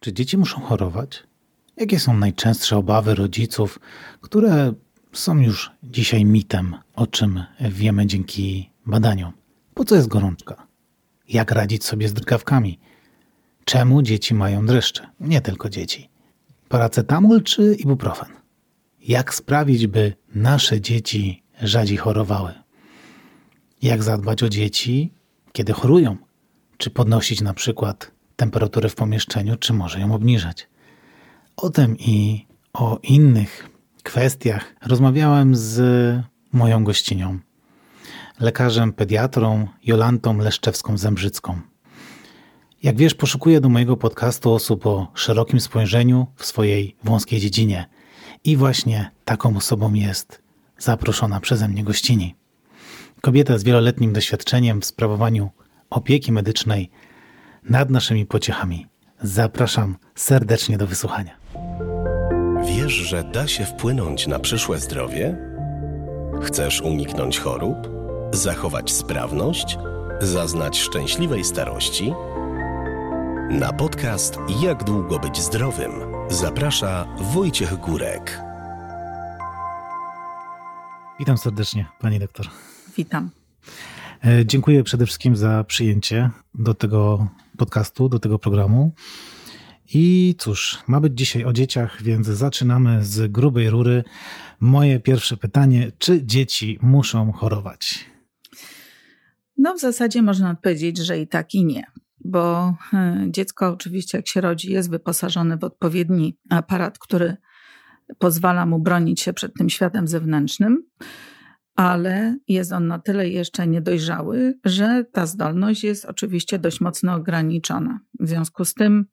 Czy dzieci muszą chorować? Jakie są najczęstsze obawy rodziców, które są już dzisiaj mitem, o czym wiemy dzięki badaniom? Po co jest gorączka? Jak radzić sobie z drgawkami? Czemu dzieci mają dreszcze? Nie tylko dzieci. Paracetamol czy ibuprofen? Jak sprawić, by nasze dzieci rzadziej chorowały? Jak zadbać o dzieci, kiedy chorują? Czy podnosić na przykład temperaturę w pomieszczeniu, czy może ją obniżać? O tym i o innych kwestiach rozmawiałem z moją gościnią, lekarzem pediatrą Jolantą Leszczewską-Zembrzycką. Jak wiesz, poszukuję do mojego podcastu osób o szerokim spojrzeniu w swojej wąskiej dziedzinie. I właśnie taką osobą jest zaproszona przeze mnie gościni. Kobieta z wieloletnim doświadczeniem w sprawowaniu opieki medycznej nad naszymi pociechami. Zapraszam serdecznie do wysłuchania. Wiesz, że da się wpłynąć na przyszłe zdrowie? Chcesz uniknąć chorób? Zachować sprawność? Zaznać szczęśliwej starości? Na podcast Jak długo być zdrowym zaprasza Wojciech Górek. Witam serdecznie, pani doktor. Witam. E, dziękuję przede wszystkim za przyjęcie do tego podcastu, do tego programu. I cóż, ma być dzisiaj o dzieciach, więc zaczynamy z grubej rury. Moje pierwsze pytanie: czy dzieci muszą chorować? No, w zasadzie można odpowiedzieć, że i tak, i nie. Bo e, dziecko, oczywiście, jak się rodzi, jest wyposażone w odpowiedni aparat, który pozwala mu bronić się przed tym światem zewnętrznym ale jest on na tyle jeszcze niedojrzały, że ta zdolność jest oczywiście dość mocno ograniczona. W związku z tym,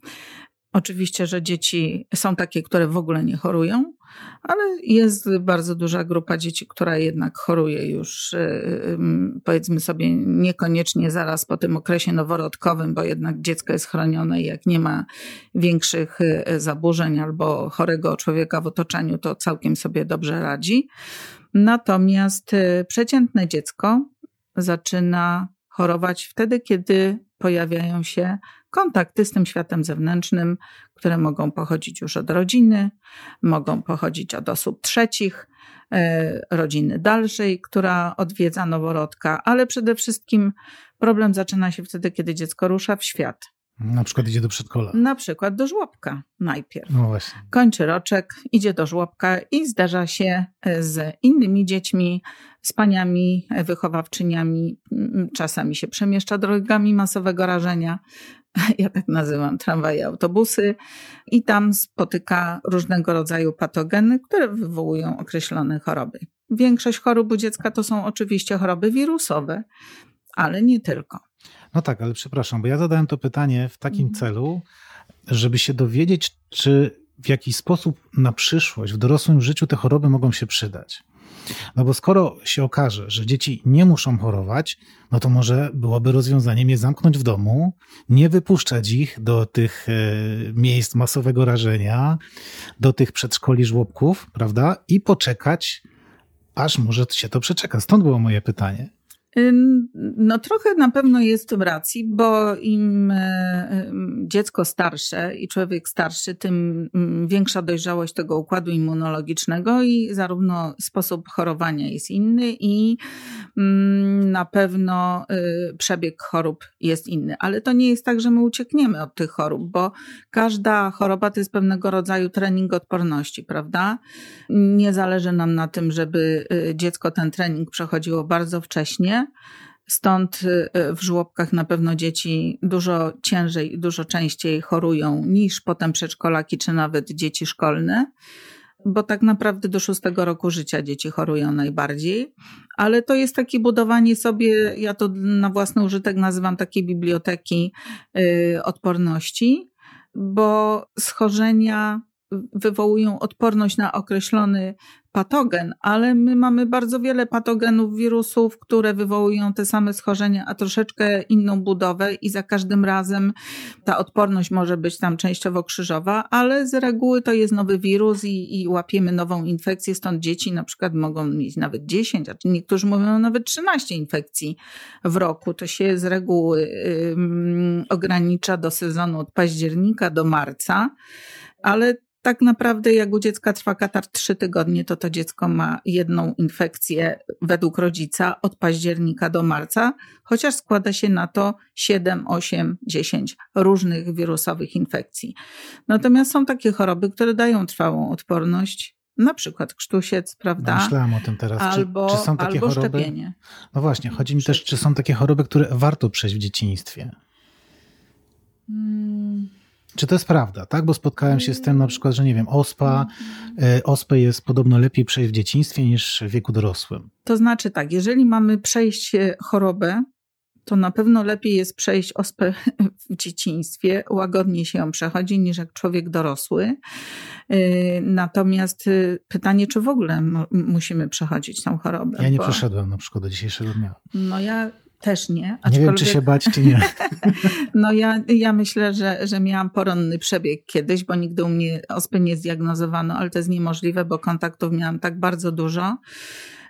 oczywiście, że dzieci są takie, które w ogóle nie chorują, ale jest bardzo duża grupa dzieci, która jednak choruje już, y, powiedzmy sobie, niekoniecznie zaraz po tym okresie noworodkowym, bo jednak dziecko jest chronione i jak nie ma większych y, zaburzeń albo chorego człowieka w otoczeniu, to całkiem sobie dobrze radzi. Natomiast y, przeciętne dziecko zaczyna chorować wtedy, kiedy pojawiają się kontakty z tym światem zewnętrznym, które mogą pochodzić już od rodziny, mogą pochodzić od osób trzecich, y, rodziny dalszej, która odwiedza noworodka, ale przede wszystkim problem zaczyna się wtedy, kiedy dziecko rusza w świat. Na przykład idzie do przedszkola. Na przykład do żłobka najpierw. No właśnie. Kończy roczek, idzie do żłobka i zdarza się e, z innymi dziećmi, z paniami e, wychowawczyniami. Czasami się przemieszcza drogami masowego rażenia. Ja tak nazywam tramwaje, autobusy. I tam spotyka różnego rodzaju patogeny, które wywołują określone choroby. Większość chorób u dziecka to są oczywiście choroby wirusowe, ale nie tylko. No tak, ale przepraszam, bo ja zadałem to pytanie w takim mhm. celu, żeby się dowiedzieć, czy w jakiś sposób na przyszłość, w dorosłym życiu te choroby mogą się przydać. No bo skoro się okaże, że dzieci nie muszą chorować, no to może byłoby rozwiązaniem je zamknąć w domu, nie wypuszczać ich do tych e, miejsc masowego rażenia, do tych przedszkoli żłobków, prawda? I poczekać, aż może się to przeczeka. Stąd było moje pytanie. No trochę na pewno jest w racji, bo im e, dziecko starsze i człowiek starszy, tym większa dojrzałość tego układu immunologicznego i zarówno sposób chorowania jest inny i na pewno y, przebieg chorób jest inny. Ale to nie jest tak, że my uciekniemy od tych chorób, bo każda choroba to jest pewnego rodzaju trening odporności, prawda? Nie zależy nam na tym, żeby y, dziecko ten trening przechodziło bardzo wcześnie, Stąd y, w żłobkach na pewno dzieci dużo ciężej dużo częściej chorują niż potem przedszkolaki czy nawet dzieci szkolne, bo tak naprawdę do szóstego roku życia dzieci chorują najbardziej. Ale to jest takie budowanie sobie, ja to na własny użytek nazywam takiej biblioteki y, odporności, bo schorzenia wywołują odporność na określony patogen, ale my mamy bardzo wiele patogenów, wirusów, które wywołują te same schorzenia, a troszeczkę inną budowę i za każdym razem ta odporność może być tam częściowo krzyżowa, ale z reguły to jest nowy wirus i, i łapiemy nową infekcję, stąd dzieci na przykład mogą mieć nawet 10, a niektórzy mówią nawet 13 infekcji w roku. To się z reguły yy, ogranicza do sezonu od października do marca, ale tak naprawdę jak u dziecka trwa katar 3 tygodnie, to to dziecko ma jedną infekcję według rodzica od października do marca, chociaż składa się na to 7, 8, 10 różnych wirusowych infekcji. Natomiast są takie choroby, które dają trwałą odporność, na przykład krztusiec, prawda? No myślałem o tym teraz. Albo, czy, czy są takie albo choroby? szczepienie. No właśnie, chodzi mi też, czy są takie choroby, które warto przejść w dzieciństwie. Hmm. Czy to jest prawda, tak? Bo spotkałem się z tym na przykład, że nie wiem, ospa, y, ospę jest podobno lepiej przejść w dzieciństwie niż w wieku dorosłym. To znaczy tak, jeżeli mamy przejść chorobę, to na pewno lepiej jest przejść ospę w dzieciństwie, łagodnie się ją przechodzi niż jak człowiek dorosły. Y, natomiast pytanie, czy w ogóle musimy przechodzić tą chorobę? Ja nie bo... przeszedłem na przykład do dzisiejszego dnia. No ja też nie. Aczkolwiek... Nie wiem, czy się bać, czy nie. no ja, ja myślę, że, że miałam poronny przebieg kiedyś, bo nigdy u mnie ospy nie zdiagnozowano, ale to jest niemożliwe, bo kontaktów miałam tak bardzo dużo.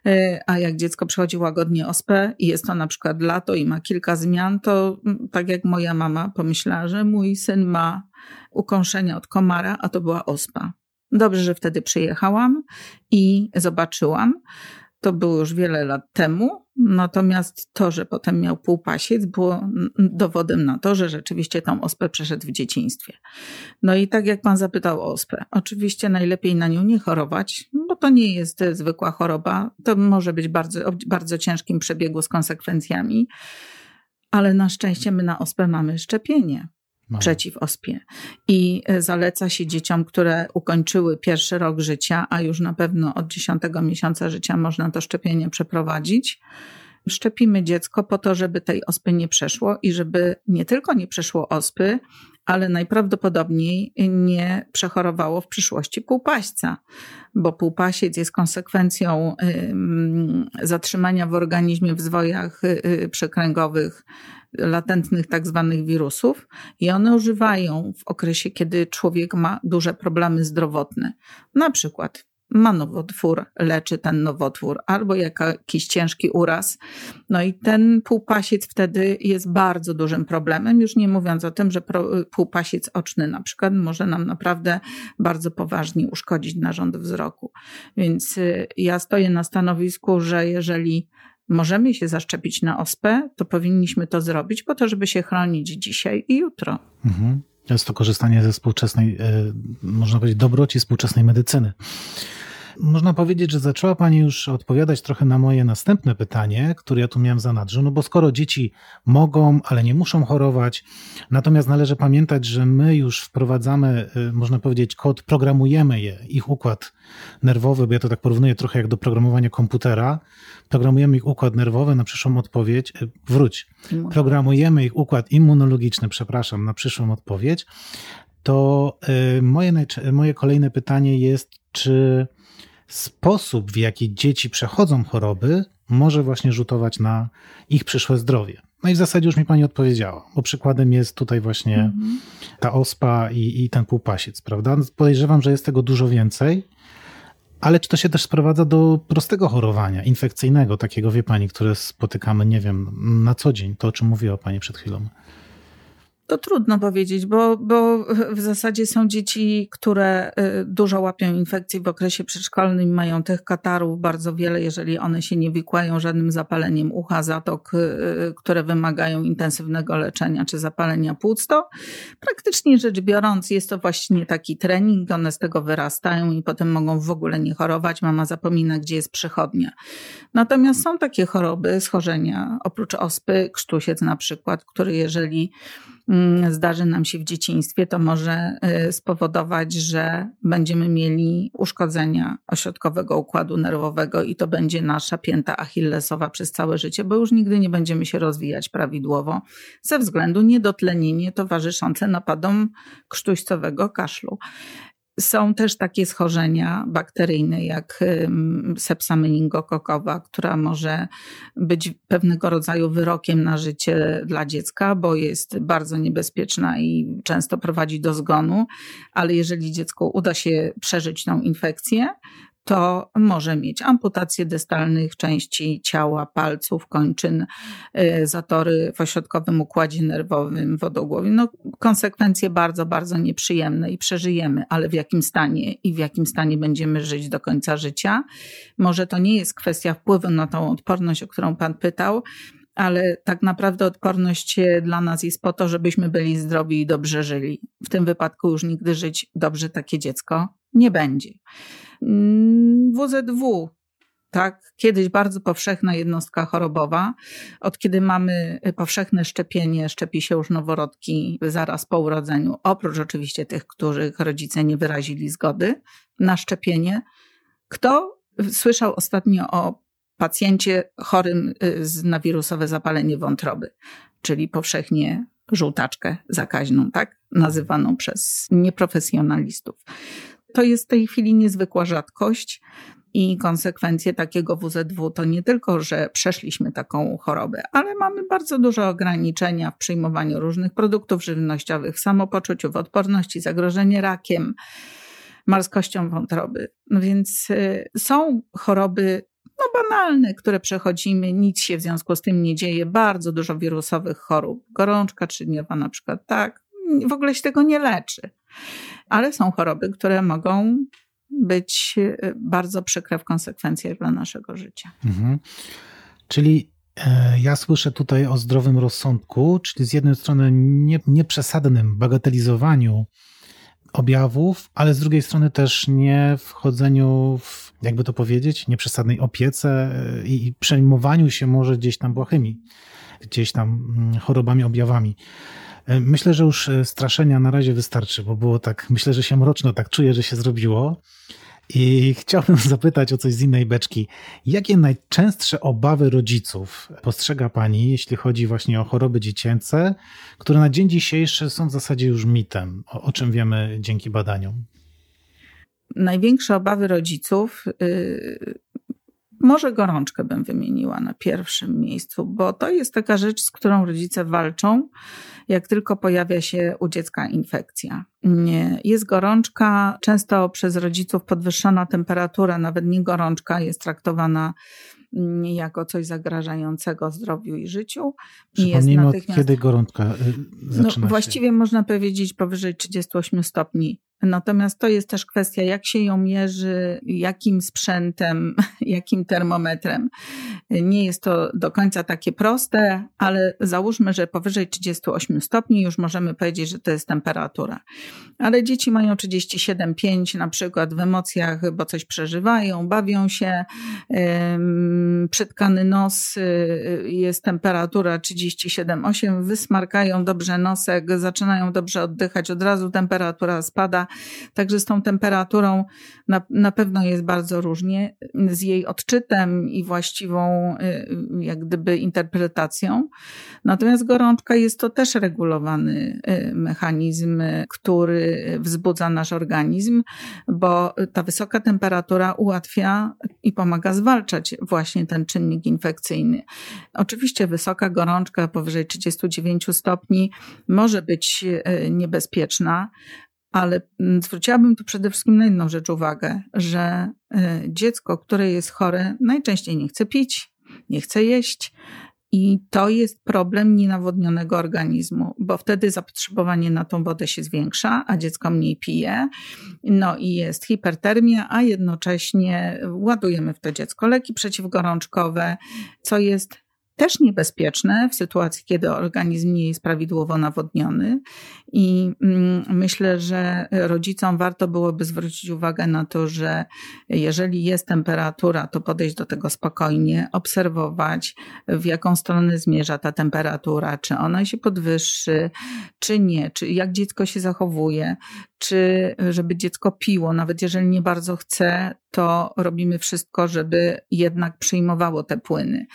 Y, a jak dziecko przechodzi łagodnie ospę i jest to na przykład lato i ma kilka zmian, to mm, tak jak moja mama pomyślała, że mój syn ma ukąszenia od komara, a to była ospa. Dobrze, że wtedy przyjechałam i zobaczyłam. To było już wiele lat temu, natomiast to, że potem miał półpasiec, było dowodem na to, że rzeczywiście tą ospę przeszedł w dzieciństwie. No i tak jak pan zapytał o ospę, oczywiście najlepiej na nią nie chorować, bo to nie jest zwykła choroba, to może być bardzo, bardzo ciężkim przebiegu z konsekwencjami, ale na szczęście my na ospę mamy szczepienie. Przeciw ospie. I e, zaleca się dzieciom, które ukończyły pierwszy rok życia, a już na pewno od dziesiątego miesiąca życia można to szczepienie przeprowadzić. Szczepimy dziecko po to, żeby tej ospy nie przeszło i żeby nie tylko nie przeszło ospy, ale najprawdopodobniej nie przechorowało w przyszłości półpaśca, bo półpasiec jest konsekwencją zatrzymania w organizmie w zwojach y, y, przekręgowych latentnych tak zwanych wirusów i one używają w okresie, kiedy człowiek ma duże problemy zdrowotne. Na przykład ma nowotwór, leczy ten nowotwór, albo jakiś ciężki uraz. No i ten półpasiec wtedy jest bardzo dużym problemem, już nie mówiąc o tym, że półpasiec oczny na przykład może nam naprawdę bardzo poważnie uszkodzić narząd wzroku. Więc y, ja stoję na stanowisku, że jeżeli możemy się zaszczepić na ospę, to powinniśmy to zrobić po to, żeby się chronić dzisiaj i jutro. Mhm. Jest to korzystanie ze współczesnej, e, można powiedzieć, dobroci współczesnej medycyny. Można powiedzieć, że zaczęła Pani już odpowiadać trochę na moje następne pytanie, które ja tu miałem za nadrzu. No bo skoro dzieci mogą, ale nie muszą chorować, natomiast należy pamiętać, że my już wprowadzamy, y, można powiedzieć, kod, programujemy je, ich układ nerwowy, bo ja to tak porównuję trochę jak do programowania komputera. Programujemy ich układ nerwowy na przyszłą odpowiedź, y, wróć, programujemy ich układ immunologiczny, przepraszam, na przyszłą odpowiedź. To y, moje, moje kolejne pytanie jest, czy sposób, w jaki dzieci przechodzą choroby, może właśnie rzutować na ich przyszłe zdrowie. No i w zasadzie już mi pani odpowiedziała, bo przykładem jest tutaj właśnie mhm. ta ospa i, i ten półpasiec, prawda? Podejrzewam, że jest tego dużo więcej, ale czy to się też sprowadza do prostego chorowania infekcyjnego, takiego wie pani, które spotykamy, nie wiem, na co dzień, to o czym mówiła pani przed chwilą? To trudno powiedzieć, bo, bo w zasadzie są dzieci, które y, dużo łapią infekcji w okresie przedszkolnym, mają tych katarów bardzo wiele, jeżeli one się nie wikłają żadnym zapaleniem ucha, zatok, y, y, które wymagają intensywnego leczenia czy zapalenia płuc, to praktycznie rzecz biorąc jest to właśnie taki trening, one z tego wyrastają i potem mogą w ogóle nie chorować, mama zapomina, gdzie jest przychodnia. Natomiast są takie choroby, schorzenia, oprócz ospy, krztusiec na przykład, który jeżeli zdarzy nam się w dzieciństwie, to może y, spowodować, że będziemy mieli uszkodzenia ośrodkowego układu nerwowego i to będzie nasza pięta achillesowa przez całe życie, bo już nigdy nie będziemy się rozwijać prawidłowo ze względu niedotlenienie towarzyszące napadom krztuścowego kaszlu. Są też takie schorzenia bakteryjne jak sepsa meningokokowa, która może być pewnego rodzaju wyrokiem na życie dla dziecka, bo jest bardzo niebezpieczna i często prowadzi do zgonu, ale jeżeli dziecku uda się przeżyć tą infekcję, to może mieć amputację dystalnych części ciała, palców, kończyn, y, zatory w ośrodkowym układzie nerwowym, wodogłowie. No, konsekwencje bardzo, bardzo nieprzyjemne i przeżyjemy, ale w jakim stanie i w jakim stanie będziemy żyć do końca życia. Może to nie jest kwestia wpływu na tą odporność, o którą Pan pytał, ale tak naprawdę odporność dla nas jest po to, żebyśmy byli zdrowi i dobrze żyli. W tym wypadku już nigdy żyć dobrze takie dziecko nie będzie. WZW, tak, kiedyś bardzo powszechna jednostka chorobowa. Od kiedy mamy powszechne szczepienie, szczepi się już noworodki zaraz po urodzeniu, oprócz oczywiście tych, których rodzice nie wyrazili zgody na szczepienie. Kto słyszał ostatnio o pacjencie chorym y, na wirusowe zapalenie wątroby, czyli powszechnie żółtaczkę zakaźną, tak? Nazywaną przez nieprofesjonalistów. To jest w tej chwili niezwykła rzadkość. I konsekwencje takiego WZW to nie tylko, że przeszliśmy taką chorobę, ale mamy bardzo duże ograniczenia w przyjmowaniu różnych produktów żywnościowych, w samopoczuciu, w odporności, zagrożenie rakiem, marskością wątroby. No więc y, są choroby no banalne, które przechodzimy, nic się w związku z tym nie dzieje, bardzo dużo wirusowych chorób, gorączka trzydniowa na przykład, tak, w ogóle się tego nie leczy ale są choroby, które mogą być y, bardzo przykre w konsekwencjach dla naszego życia. Mhm. Czyli e, ja słyszę tutaj o zdrowym rozsądku, czyli z jednej strony nie, nieprzesadnym bagatelizowaniu objawów, ale z drugiej strony też nie wchodzeniu w, jakby to powiedzieć, nieprzesadnej opiece e, i przejmowaniu się może gdzieś tam błahymi, gdzieś tam mm, chorobami, objawami. E, myślę, że już e, straszenia na razie wystarczy, bo było tak, myślę, że się mroczno tak czuję, że się zrobiło. I chciałbym zapytać o coś z innej beczki. Jakie najczęstsze obawy rodziców postrzega Pani, jeśli chodzi właśnie o choroby dziecięce, które na dzień dzisiejszy są w zasadzie już mitem, o, o czym wiemy dzięki badaniom? Największe obawy rodziców yy, może gorączkę bym wymieniła na pierwszym miejscu, bo to jest taka rzecz, z którą rodzice walczą, jak tylko pojawia się u dziecka infekcja. Jest gorączka, często przez rodziców podwyższona temperatura, nawet nie gorączka, jest traktowana jako coś zagrażającego zdrowiu i życiu. Przypomnijmy, natychmiast... kiedy gorączka y, zaczyna no, Właściwie można powiedzieć powyżej 38 stopni Natomiast to jest też kwestia, jak się ją mierzy, jakim sprzętem, jakim termometrem. Nie jest to do końca takie proste, ale załóżmy, że powyżej 38 stopni już możemy powiedzieć, że to jest temperatura. Ale dzieci mają 37,5 na przykład w emocjach, bo coś przeżywają, bawią się. Przytkany nos y, jest temperatura 37,8, wysmarkają dobrze nosek, zaczynają dobrze oddychać, od razu temperatura spada Także z tą temperaturą na, na pewno jest bardzo różnie, z jej odczytem i właściwą y, jak gdyby interpretacją. Natomiast gorączka jest to też regulowany y, mechanizm, który wzbudza nasz organizm, bo ta wysoka temperatura ułatwia i pomaga zwalczać właśnie ten czynnik infekcyjny. Oczywiście wysoka gorączka powyżej 39 stopni może być y, niebezpieczna, ale mm, zwróciłabym tu przede wszystkim na jedną rzecz uwagę, że y, dziecko, które jest chore, najczęściej nie chce pić, nie chce jeść. I to jest problem nienawodnionego organizmu, bo wtedy zapotrzebowanie na tą wodę się zwiększa, a dziecko mniej pije. No i jest hipertermia, a jednocześnie ładujemy w to dziecko leki przeciwgorączkowe, co jest też niebezpieczne w sytuacji, kiedy organizm nie jest prawidłowo nawodniony. I mm, myślę, że rodzicom warto byłoby zwrócić uwagę na to, że jeżeli jest temperatura, to podejść do tego spokojnie, obserwować, w jaką stronę zmierza ta temperatura, czy ona się podwyższy, czy nie, czy jak dziecko się zachowuje, czy żeby dziecko piło, nawet jeżeli nie bardzo chce, to robimy wszystko, żeby jednak przyjmowało te płyny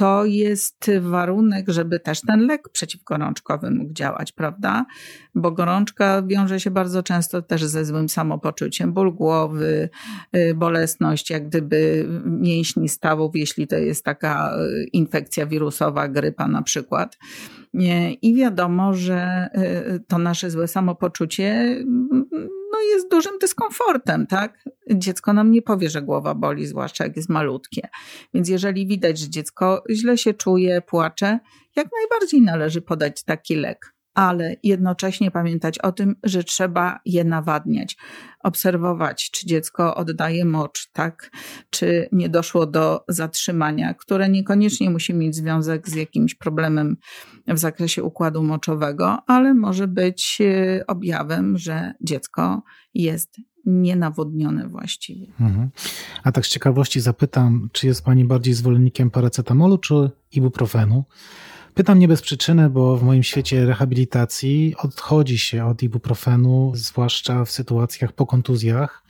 to jest warunek, żeby też ten lek przeciwgorączkowy mógł działać, prawda? Bo gorączka wiąże się bardzo często też ze złym samopoczuciem, ból głowy, y, bolesność, jak gdyby mięśni stawów, jeśli to jest taka y, infekcja wirusowa, grypa na przykład. I wiadomo, że y, to nasze złe samopoczucie no jest dużym dyskomfortem, tak? Dziecko nam nie powie, że głowa boli, zwłaszcza jak jest malutkie. Więc jeżeli widać, że dziecko źle się czuje, płacze, jak najbardziej należy podać taki lek ale jednocześnie pamiętać o tym, że trzeba je nawadniać. Obserwować, czy dziecko oddaje mocz, tak? Czy nie doszło do zatrzymania, które niekoniecznie musi mieć związek z jakimś problemem w zakresie układu moczowego, ale może być e, objawem, że dziecko jest nienawodnione właściwie. Mhm. A tak z ciekawości zapytam, czy jest Pani bardziej zwolennikiem paracetamolu czy ibuprofenu? Pytam nie bez przyczyny, bo w moim świecie rehabilitacji odchodzi się od ibuprofenu, zwłaszcza w sytuacjach po kontuzjach,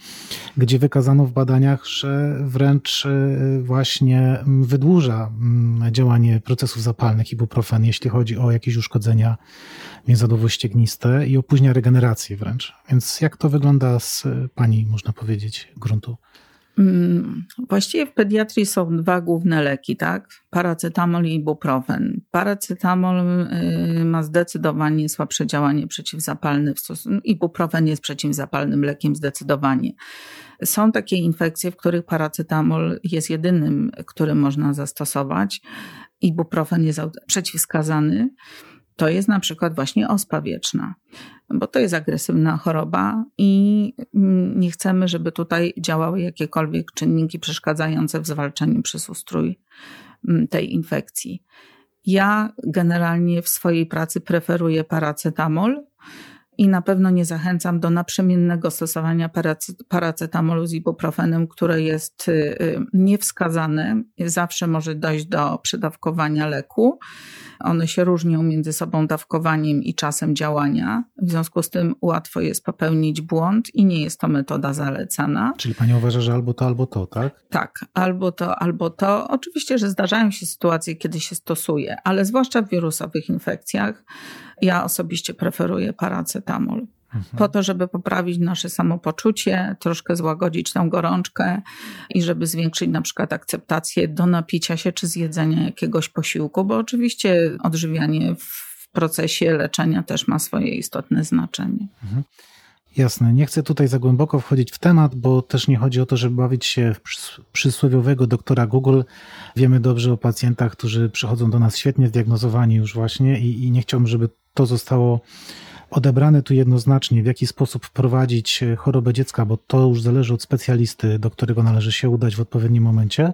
gdzie wykazano w badaniach, że wręcz y, właśnie wydłuża mm, działanie procesów zapalnych ibuprofen, jeśli chodzi o jakieś uszkodzenia mięzadowo-ściegniste i opóźnia regenerację wręcz. Więc jak to wygląda z Pani, można powiedzieć, gruntu? Mm, właściwie w pediatrii są dwa główne leki, tak? Paracetamol i ibuprofen. Paracetamol y, ma zdecydowanie słabsze działanie przeciwzapalne, ibuprofen jest przeciwzapalnym lekiem zdecydowanie. Są takie infekcje, w których paracetamol jest jedynym, który można zastosować. Ibuprofen jest przeciwwskazany to jest na przykład właśnie ospa wieczna, bo to jest agresywna choroba i mm, nie chcemy, żeby tutaj działały jakiekolwiek czynniki przeszkadzające w zwalczaniu przez ustrój mm, tej infekcji. Ja generalnie w swojej pracy preferuję paracetamol i na pewno nie zachęcam do naprzemiennego stosowania paracetamolu z ibuprofenem, które jest y, y, niewskazane. Zawsze może dojść do przedawkowania leku. One się różnią między sobą dawkowaniem i czasem działania. W związku z tym łatwo jest popełnić błąd i nie jest to metoda zalecana. Czyli pani uważa, że albo to, albo to, tak? Tak, albo to, albo to. Oczywiście, że zdarzają się sytuacje, kiedy się stosuje, ale zwłaszcza w wirusowych infekcjach ja osobiście preferuję paracetamol. Mhm. Po to, żeby poprawić nasze samopoczucie, troszkę złagodzić tę gorączkę i żeby zwiększyć na przykład akceptację do napicia się czy zjedzenia jakiegoś posiłku, bo oczywiście odżywianie w procesie leczenia też ma swoje istotne znaczenie. Mhm. Jasne, nie chcę tutaj za głęboko wchodzić w temat, bo też nie chodzi o to, żeby bawić się w przysłowiowego doktora Google. Wiemy dobrze o pacjentach, którzy przychodzą do nas świetnie zdiagnozowani już właśnie i, i nie chciałbym, żeby to zostało odebrane tu jednoznacznie, w jaki sposób wprowadzić chorobę dziecka, bo to już zależy od specjalisty, do którego należy się udać w odpowiednim momencie.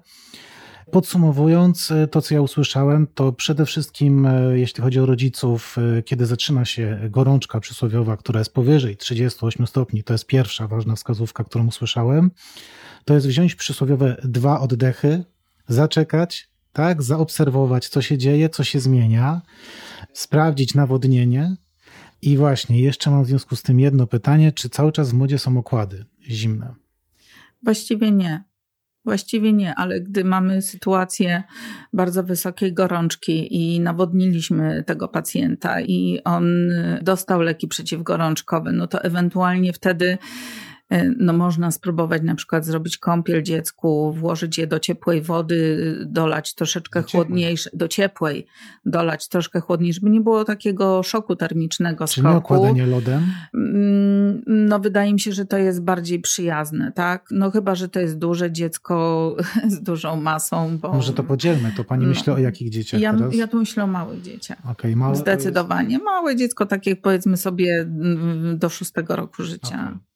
Podsumowując, to co ja usłyszałem, to przede wszystkim, e, jeśli chodzi o rodziców, e, kiedy zaczyna się gorączka przysłowiowa, która jest powyżej 38 stopni, to jest pierwsza ważna wskazówka, którą usłyszałem, to jest wziąć przysłowiowe dwa oddechy, zaczekać, tak, zaobserwować, co się dzieje, co się zmienia, sprawdzić nawodnienie. I właśnie, jeszcze mam w związku z tym jedno pytanie: czy cały czas w modzie są okłady zimne? Właściwie nie. Właściwie nie, ale gdy mamy sytuację bardzo wysokiej gorączki i nawodniliśmy tego pacjenta i on dostał leki przeciwgorączkowe, no to ewentualnie wtedy E, no można spróbować na przykład zrobić kąpiel dziecku, włożyć je do ciepłej wody, dolać troszeczkę do chłodniejszej, do ciepłej, dolać troszkę chłodniej, żeby nie było takiego szoku termicznego Czy nie okładanie lodem? Mm, no wydaje mi się, że to jest bardziej przyjazne, tak? No chyba, że to jest duże dziecko z dużą masą. Bo... Może to podzielmy, to pani no. myśli o jakich dzieciach ja, teraz? Ja tu myślę o małych dzieciach. Okay, małe Zdecydowanie. Jest... Małe dziecko, takie powiedzmy sobie mm, do szóstego roku życia. Okay.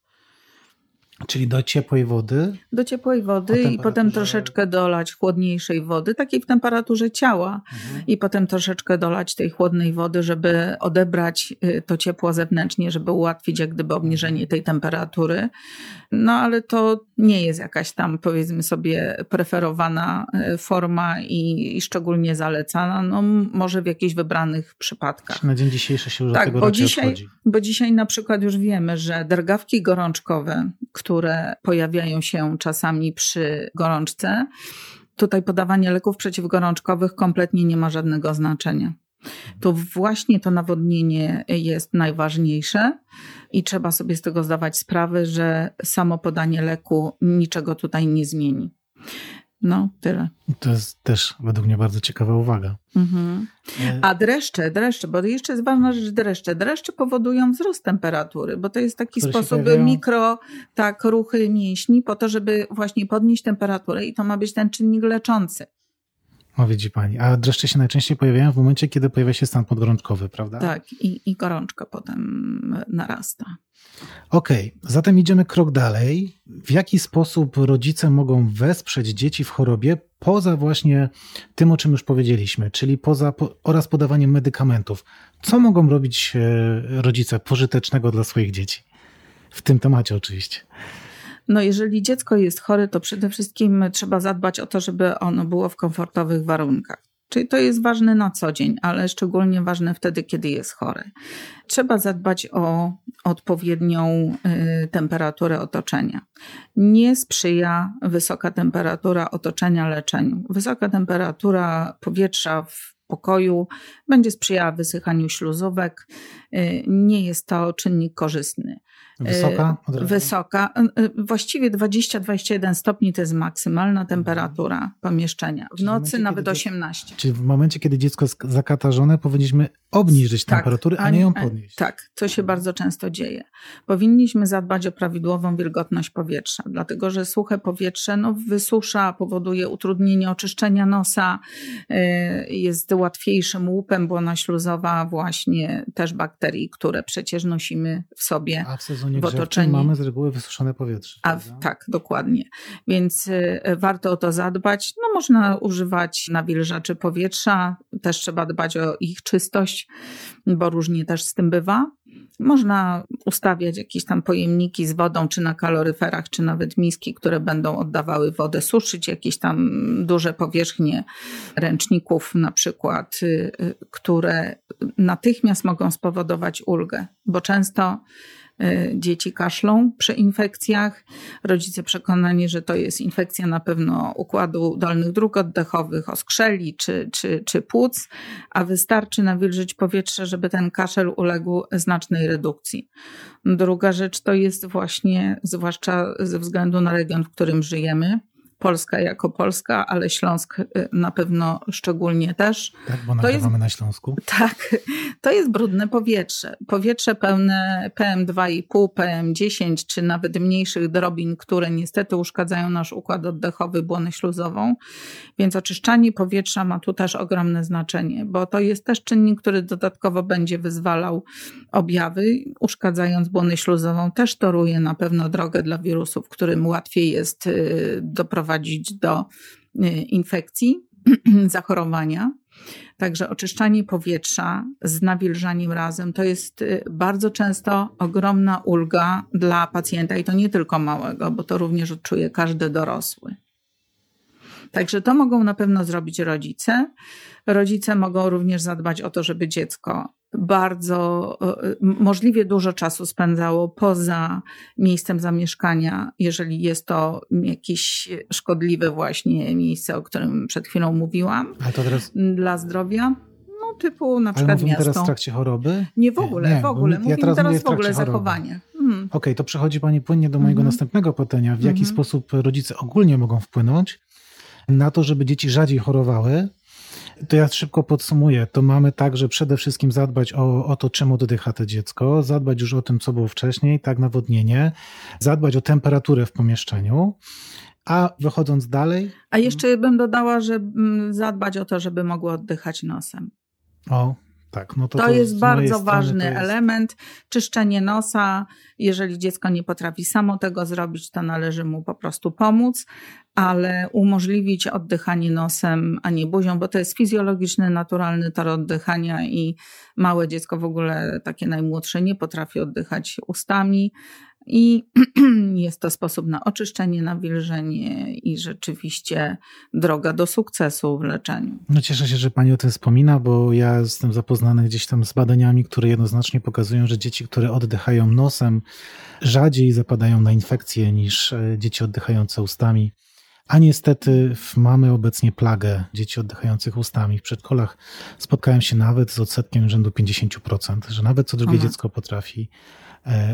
Czyli do ciepłej wody? Do ciepłej wody i potem troszeczkę dolać chłodniejszej wody, takiej w temperaturze ciała, mhm. i potem troszeczkę dolać tej chłodnej wody, żeby odebrać y, to ciepło zewnętrznie, żeby ułatwić jak gdyby obniżenie tej temperatury. No ale to nie jest jakaś tam, powiedzmy sobie, preferowana y, forma i, i szczególnie zalecana, no może w jakichś wybranych przypadkach. Na dzień dzisiejszy się już tak, do tego bo dzisiaj, odchodzi. bo dzisiaj na przykład już wiemy, że dergawki gorączkowe, które pojawiają się czasami przy gorączce, tutaj podawanie leków przeciwgorączkowych kompletnie nie ma żadnego znaczenia. To właśnie to nawodnienie jest najważniejsze i trzeba sobie z tego zdawać sprawę, że samo podanie leku niczego tutaj nie zmieni. No, tyle. To jest też według mnie bardzo ciekawa uwaga. Mhm. E, A dreszcze, dreszcze, bo jeszcze jest ważna rzecz, dreszcze. Dreszcze powodują wzrost temperatury, bo to jest taki Które sposób mikro, tak, ruchy mięśni po to, żeby właśnie podnieść temperaturę i to ma być ten czynnik leczący. O, widzi pani. A dreszcze się najczęściej pojawiają w momencie, kiedy pojawia się stan podgorączkowy, prawda? Tak, i, i gorączka potem narasta. Okej, okay, zatem idziemy krok dalej. W jaki sposób rodzice mogą wesprzeć dzieci w chorobie poza właśnie tym, o czym już powiedzieliśmy, czyli poza po, oraz podawaniem medykamentów? Co mogą robić e, rodzice pożytecznego dla swoich dzieci? W tym temacie oczywiście. No, jeżeli dziecko jest chore, to przede wszystkim trzeba zadbać o to, żeby ono było w komfortowych warunkach. Czyli to jest ważne na co dzień, ale szczególnie ważne wtedy, kiedy jest chory. Trzeba zadbać o odpowiednią y, temperaturę otoczenia. Nie sprzyja wysoka temperatura otoczenia leczeniu. Wysoka temperatura powietrza w pokoju będzie sprzyjała wysychaniu śluzówek. Y, nie jest to czynnik korzystny. Wysoka? Y, wysoka. Y, właściwie 20-21 stopni to jest maksymalna temperatura pomieszczenia. W nocy nawet 18. Czyli w momencie, kiedy dziecko jest zakatarzone, powinniśmy obniżyć tak, temperaturę, a nie ją podnieść. Tak, to się bardzo często dzieje. Powinniśmy zadbać o prawidłową wilgotność powietrza, dlatego że suche powietrze no, wysusza, powoduje utrudnienie oczyszczenia nosa, jest łatwiejszym łupem błona śluzowa właśnie też bakterii, które przecież nosimy w sobie A w sezonie w otoczeniu. mamy z reguły wysuszone powietrze. A, tak, dokładnie. Więc y, warto o to zadbać. No, można używać nawilżaczy powietrza, też trzeba dbać o ich czystość, bo różnie też z tym bywa. Można ustawiać jakieś tam pojemniki z wodą, czy na kaloryferach, czy nawet miski, które będą oddawały wodę, suszyć jakieś tam duże powierzchnie ręczników, na przykład, y, y, które natychmiast mogą spowodować ulgę, bo często dzieci kaszlą przy infekcjach. Rodzice przekonani, że to jest infekcja na pewno układu dolnych dróg oddechowych, oskrzeli czy, czy, czy płuc, a wystarczy nawilżyć powietrze, żeby ten kaszel uległ znacznej redukcji. Druga rzecz to jest właśnie, zwłaszcza ze względu na region, w którym żyjemy, Polska jako Polska, ale Śląsk y, na pewno szczególnie też. Tak, bo nagrywamy jest, na Śląsku. Tak, to jest brudne powietrze. Powietrze pełne PM2,5, PM10 czy nawet mniejszych drobin, które niestety uszkadzają nasz układ oddechowy, błonę śluzową. Więc oczyszczanie powietrza ma tu też ogromne znaczenie, bo to jest też czynnik, który dodatkowo będzie wyzwalał objawy, uszkadzając błonę śluzową. Też toruje na pewno drogę dla wirusów, którym łatwiej jest y, doprowadzić doprowadzić do y, infekcji, zachorowania. Także oczyszczanie powietrza z nawilżaniem razem to jest y, bardzo często ogromna ulga dla pacjenta i to nie tylko małego, bo to również odczuje każdy dorosły. Także to mogą na pewno zrobić rodzice. Rodzice mogą również zadbać o to, żeby dziecko bardzo e, możliwie dużo czasu spędzało poza miejscem zamieszkania, jeżeli jest to jakieś szkodliwe właśnie miejsce, o którym przed chwilą mówiłam, teraz... dla zdrowia. No, typu na przykład Ale miasto. teraz w trakcie choroby? Nie w ogóle, nie, w ogóle. Mówimy ja teraz, teraz w ogóle zachowanie. Hmm. Okej, okay, to przechodzi Pani płynnie do mojego mhm. następnego pytania. W jaki mhm. sposób rodzice ogólnie mogą wpłynąć na to, żeby dzieci rzadziej chorowały? To ja szybko podsumuję. To mamy tak, że przede wszystkim zadbać o, o to, czym oddycha to dziecko, zadbać już o tym, co było wcześniej, tak, nawodnienie, zadbać o temperaturę w pomieszczeniu. A wychodząc dalej. A jeszcze bym dodała, że mm, zadbać o to, żeby mogło oddychać nosem. O, tak, no to, to, to jest bardzo ważny jest... element. Czyszczenie nosa. Jeżeli dziecko nie potrafi samo tego zrobić, to należy mu po prostu pomóc, ale umożliwić oddychanie nosem, a nie buzią, bo to jest fizjologiczny, naturalny tor oddychania i małe dziecko w ogóle, takie najmłodsze, nie potrafi oddychać ustami. I jest to sposób na oczyszczenie, nawilżenie i rzeczywiście droga do sukcesu w leczeniu. No cieszę się, że Pani o tym wspomina, bo ja jestem zapoznany gdzieś tam z badaniami, które jednoznacznie pokazują, że dzieci, które oddychają nosem, rzadziej zapadają na infekcje niż e, dzieci oddychające ustami. A niestety mamy obecnie plagę dzieci oddychających ustami. W przedszkolach spotkałem się nawet z odsetkiem rzędu 50%, że nawet co drugie Aha. dziecko potrafi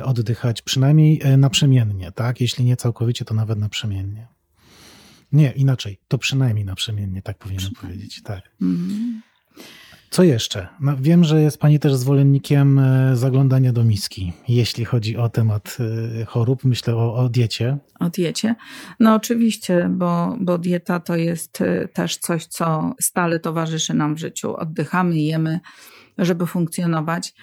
oddychać przynajmniej e, naprzemiennie, tak? Jeśli nie całkowicie, to nawet naprzemiennie. Nie, inaczej, to przynajmniej naprzemiennie, tak powinienem powiedzieć, tak. Mm. Co jeszcze? No, wiem, że jest Pani też zwolennikiem e, zaglądania do miski, jeśli chodzi o temat e, chorób. Myślę o, o diecie. O diecie. No oczywiście, bo, bo dieta to jest e, też coś, co stale towarzyszy nam w życiu. Oddychamy, jemy, żeby funkcjonować.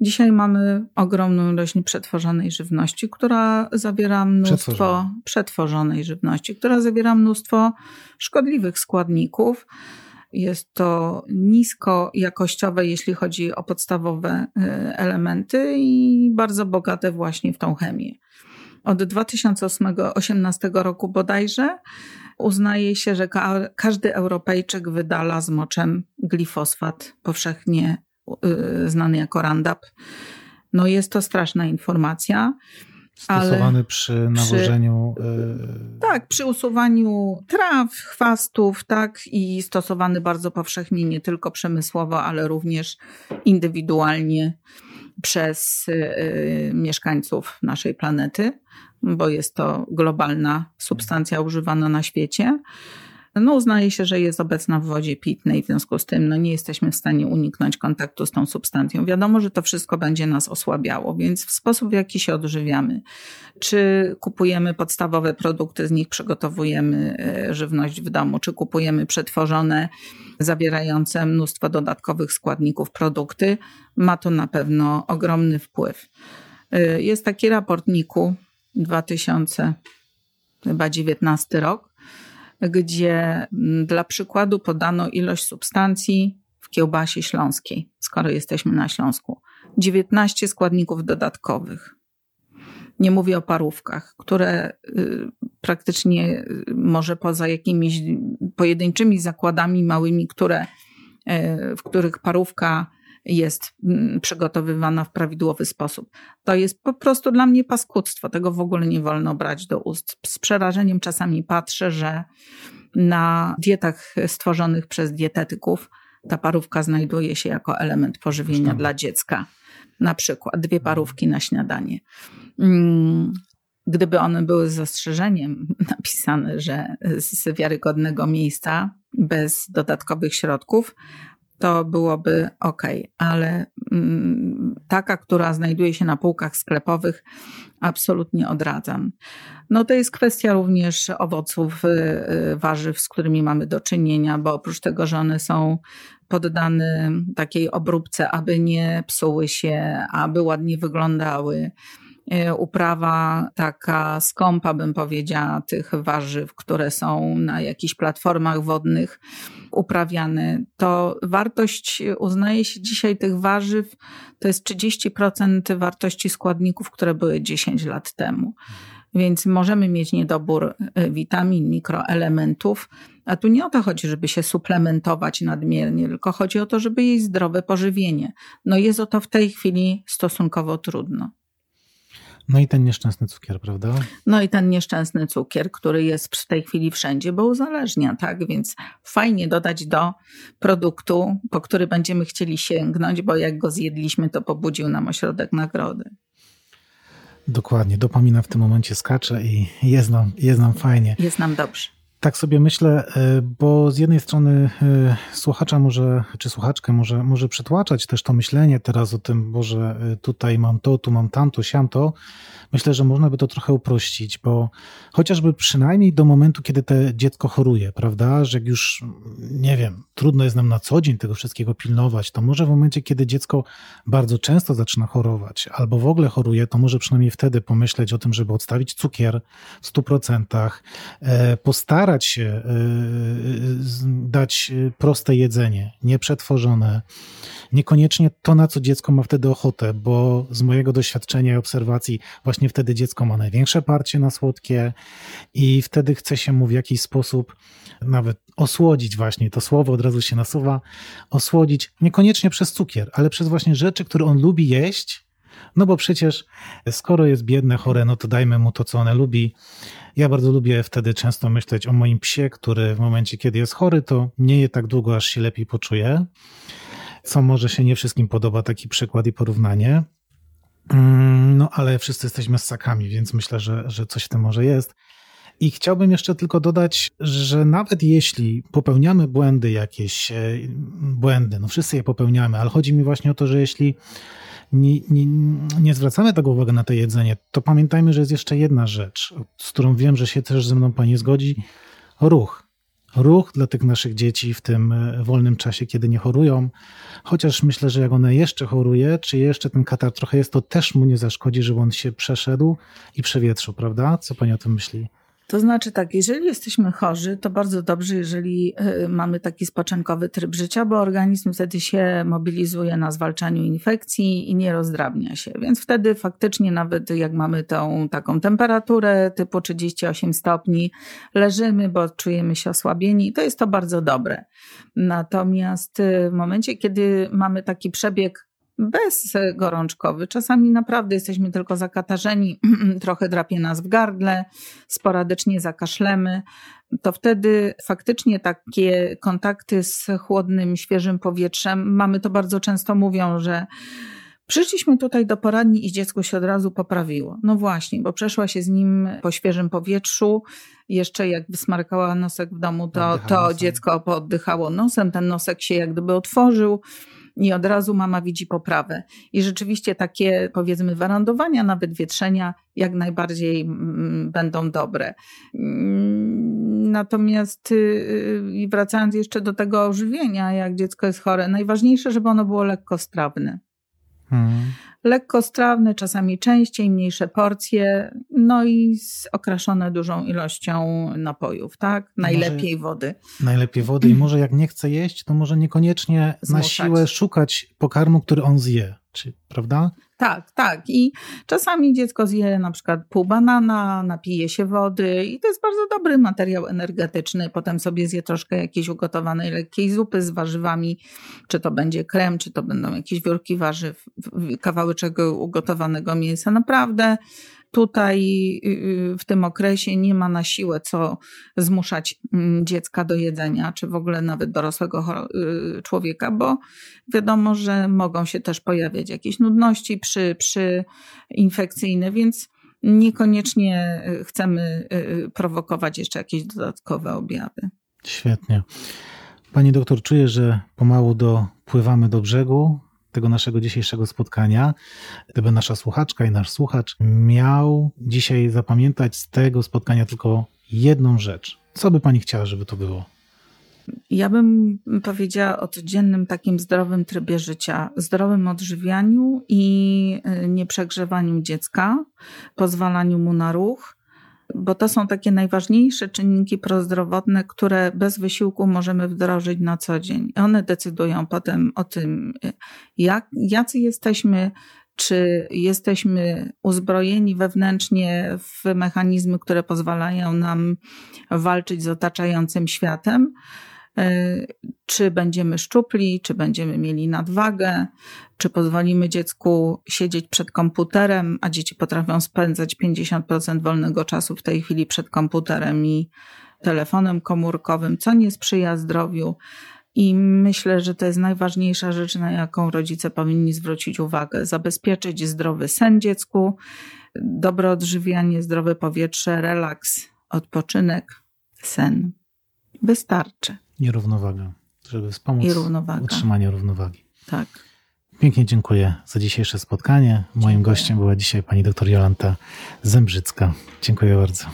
Dzisiaj mamy ogromną ilość przetworzonej żywności, która zawiera mnóstwo przetworzonej żywności, która zawiera mnóstwo szkodliwych składników. Jest to nisko jakościowe, jeśli chodzi o podstawowe y, elementy i bardzo bogate właśnie w tą chemię. Od 2018 roku bodajże uznaje się, że ka każdy Europejczyk wydala z moczem glifosfat, powszechnie znany jako Roundup. No jest to straszna informacja. Stosowany przy nawożeniu. Przy, y, tak, przy usuwaniu traw, chwastów, tak, i stosowany bardzo powszechnie nie tylko przemysłowo, ale również indywidualnie przez y, mieszkańców naszej planety, bo jest to globalna substancja używana na świecie no uznaje się, że jest obecna w wodzie pitnej, w związku z tym no, nie jesteśmy w stanie uniknąć kontaktu z tą substancją. Wiadomo, że to wszystko będzie nas osłabiało, więc w sposób, w jaki się odżywiamy, czy kupujemy podstawowe produkty, z nich przygotowujemy e, żywność w domu, czy kupujemy przetworzone, zawierające mnóstwo dodatkowych składników produkty, ma to na pewno ogromny wpływ. E, jest taki raport NIK-u 2019 rok, gdzie mm, dla przykładu podano ilość substancji w kiełbasie śląskiej, skoro jesteśmy na Śląsku. 19 składników dodatkowych. Nie mówię o parówkach, które y, praktycznie y, może poza jakimiś pojedynczymi zakładami małymi, które, y, w których parówka jest mm, przygotowywana w prawidłowy sposób. To jest po prostu dla mnie paskudztwo. Tego w ogóle nie wolno brać do ust. Z przerażeniem czasami patrzę, że na dietach stworzonych przez dietetyków ta parówka znajduje się jako element pożywienia dla dziecka. Na przykład dwie parówki na śniadanie. Mm, gdyby one były z zastrzeżeniem napisane, że z wiarygodnego miejsca, bez dodatkowych środków, to byłoby ok, ale mm, taka, która znajduje się na półkach sklepowych, absolutnie odradzam. No to jest kwestia również owoców, y, y, warzyw, z którymi mamy do czynienia, bo oprócz tego, że one są poddane takiej obróbce, aby nie psuły się, aby ładnie wyglądały, uprawa taka skąpa, bym powiedziała, tych warzyw, które są na jakichś platformach wodnych uprawiane, to wartość uznaje się dzisiaj tych warzyw to jest 30% wartości składników, które były 10 lat temu. Więc możemy mieć niedobór e, witamin, mikroelementów, a tu nie o to chodzi, żeby się suplementować nadmiernie, tylko chodzi o to, żeby jeść zdrowe pożywienie. No jest o to w tej chwili stosunkowo trudno. No i ten nieszczęsny cukier, prawda? No i ten nieszczęsny cukier, który jest w tej chwili wszędzie, bo uzależnia, tak? Więc fajnie dodać do produktu, po który będziemy chcieli sięgnąć, bo jak go zjedliśmy, to pobudził nam ośrodek nagrody. Dokładnie, dopamina w tym momencie skacze i jest nam, jest nam fajnie. Jest nam dobrze. Tak sobie myślę, e, bo z jednej strony e, słuchacza może, czy słuchaczkę może, może przytłaczać też to myślenie teraz o tym, że tutaj mam to, tu mam tamto, siamto, myślę, że można by to trochę uprościć, bo chociażby przynajmniej do momentu, kiedy to dziecko choruje, prawda, że już, nie wiem, trudno jest nam na co dzień tego wszystkiego pilnować, to może w momencie, kiedy dziecko bardzo często zaczyna chorować, albo w ogóle choruje, to może przynajmniej wtedy pomyśleć o tym, żeby odstawić cukier w 100%, e, postarać się e, dać proste jedzenie, nieprzetworzone, niekoniecznie to, na co dziecko ma wtedy ochotę, bo z mojego doświadczenia i obserwacji właśnie wtedy dziecko ma największe parcie na słodkie i wtedy chce się mu w jakiś sposób nawet osłodzić właśnie, to słowo od razu się nasuwa, osłodzić niekoniecznie przez cukier, ale przez właśnie rzeczy, które on lubi jeść, No bo przecież skoro jest biedne, chore, no to dajmy mu to, co one lubi. Ja bardzo lubię wtedy często myśleć o moim psie, który w momencie, kiedy jest chory, to nie je tak długo, aż się lepiej poczuje. Co może się nie wszystkim podoba, taki przykład i porównanie. Mm, no ale wszyscy jesteśmy ssakami, więc myślę, że, że coś w tym może jest. I chciałbym jeszcze tylko dodać, że nawet jeśli popełniamy błędy, jakieś e, błędy, no wszyscy je popełniamy, ale chodzi mi właśnie o to, że jeśli nie, nie, nie zwracamy tego uwagi na to jedzenie, to pamiętajmy, że jest jeszcze jedna rzecz, z którą wiem, że się też ze mną pani zgodzi. Ruch. Ruch dla tych naszych dzieci w tym e, wolnym czasie, kiedy nie chorują. Chociaż myślę, że jak one jeszcze choruje, czy jeszcze ten katar trochę jest, to też mu nie zaszkodzi, żeby on się przeszedł i przewietrzył, prawda? Co pani o tym myśli? To znaczy tak, jeżeli jesteśmy chorzy, to bardzo dobrze, jeżeli y, mamy taki spoczynkowy tryb życia, bo organizm wtedy się mobilizuje na zwalczaniu infekcji i nie rozdrabnia się. Więc wtedy faktycznie nawet jak mamy tą taką temperaturę typu 38 stopni, leżymy, bo czujemy się osłabieni, to jest to bardzo dobre. Natomiast y, w momencie, kiedy mamy taki przebieg bezgorączkowy. Czasami naprawdę jesteśmy tylko zakatarzeni, trochę drapie nas w gardle, sporadycznie zakaszlemy. To wtedy faktycznie takie kontakty z chłodnym, świeżym powietrzem, mamy to bardzo często mówią, że Przyszliśmy tutaj do poradni i dziecko się od razu poprawiło. No właśnie, bo przeszła się z nim po świeżym powietrzu. Jeszcze jak wysmarkała nosek w domu, to, to dziecko pooddychało nosem, ten nosek się jak gdyby otworzył i od razu mama widzi poprawę. I rzeczywiście takie, powiedzmy, werandowania, nawet wietrzenia, jak najbardziej mm, będą dobre. Mm, natomiast y, wracając jeszcze do tego ożywienia, jak dziecko jest chore, najważniejsze, żeby ono było lekkostrawne. Hmm. Lekkostrawne, czasami częściej, mniejsze porcje, no i okraszone dużą ilością napojów, tak? Najlepiej może, wody. Najlepiej wody i może jak nie chce jeść, to może niekoniecznie Zmuszać. na siłę szukać pokarmu, który on zje, czy, prawda? Tak, tak. I czasami dziecko zje na przykład pół banana, napije się wody i to jest bardzo dobry materiał energetyczny. Potem sobie zje troszkę jakiejś ugotowanej lekkiej zupy z warzywami, czy to będzie krem, czy to będą jakieś wiórki warzyw, kawałeczek ugotowanego mięsa. Naprawdę Tutaj y, y, w tym okresie nie ma na siłę co zmuszać mm, dziecka do jedzenia, czy w ogóle nawet dorosłego y, człowieka, bo wiadomo, że mogą się też pojawiać jakieś nudności przy, przy infekcyjne, więc niekoniecznie chcemy prowokować jeszcze jakieś dodatkowe objawy. Świetnie. Pani doktor, czuję, że pomału dopływamy do brzegu tego naszego dzisiejszego spotkania, gdyby nasza słuchaczka i nasz słuchacz miał dzisiaj zapamiętać z tego spotkania tylko jedną rzecz, co by pani chciała, żeby to było? Ja bym powiedziała o codziennym takim zdrowym trybie życia, zdrowym odżywianiu i y, nieprzegrzewaniu dziecka, pozwalaniu mu na ruch, bo to są takie najważniejsze czynniki prozdrowotne, które bez wysiłku możemy wdrożyć na co dzień. One decydują potem o tym, jak, jacy jesteśmy, czy jesteśmy uzbrojeni wewnętrznie w mechanizmy, które pozwalają nam walczyć z otaczającym światem, czy będziemy szczupli, czy będziemy mieli nadwagę, czy pozwolimy dziecku siedzieć przed komputerem, a dzieci potrafią spędzać 50% wolnego czasu w tej chwili przed komputerem i telefonem komórkowym, co nie sprzyja zdrowiu. I myślę, że to jest najważniejsza rzecz, na jaką rodzice powinni zwrócić uwagę: zabezpieczyć zdrowy sen dziecku, dobre odżywianie, zdrowe powietrze, relaks, odpoczynek, sen. Wystarczy. I równowaga, żeby wspomóc I równowaga. utrzymanie równowagi. Tak. Pięknie dziękuję za dzisiejsze spotkanie. Moim dziękuję. gościem była dzisiaj pani dr Jolanta Zembrzycka. Dziękuję bardzo.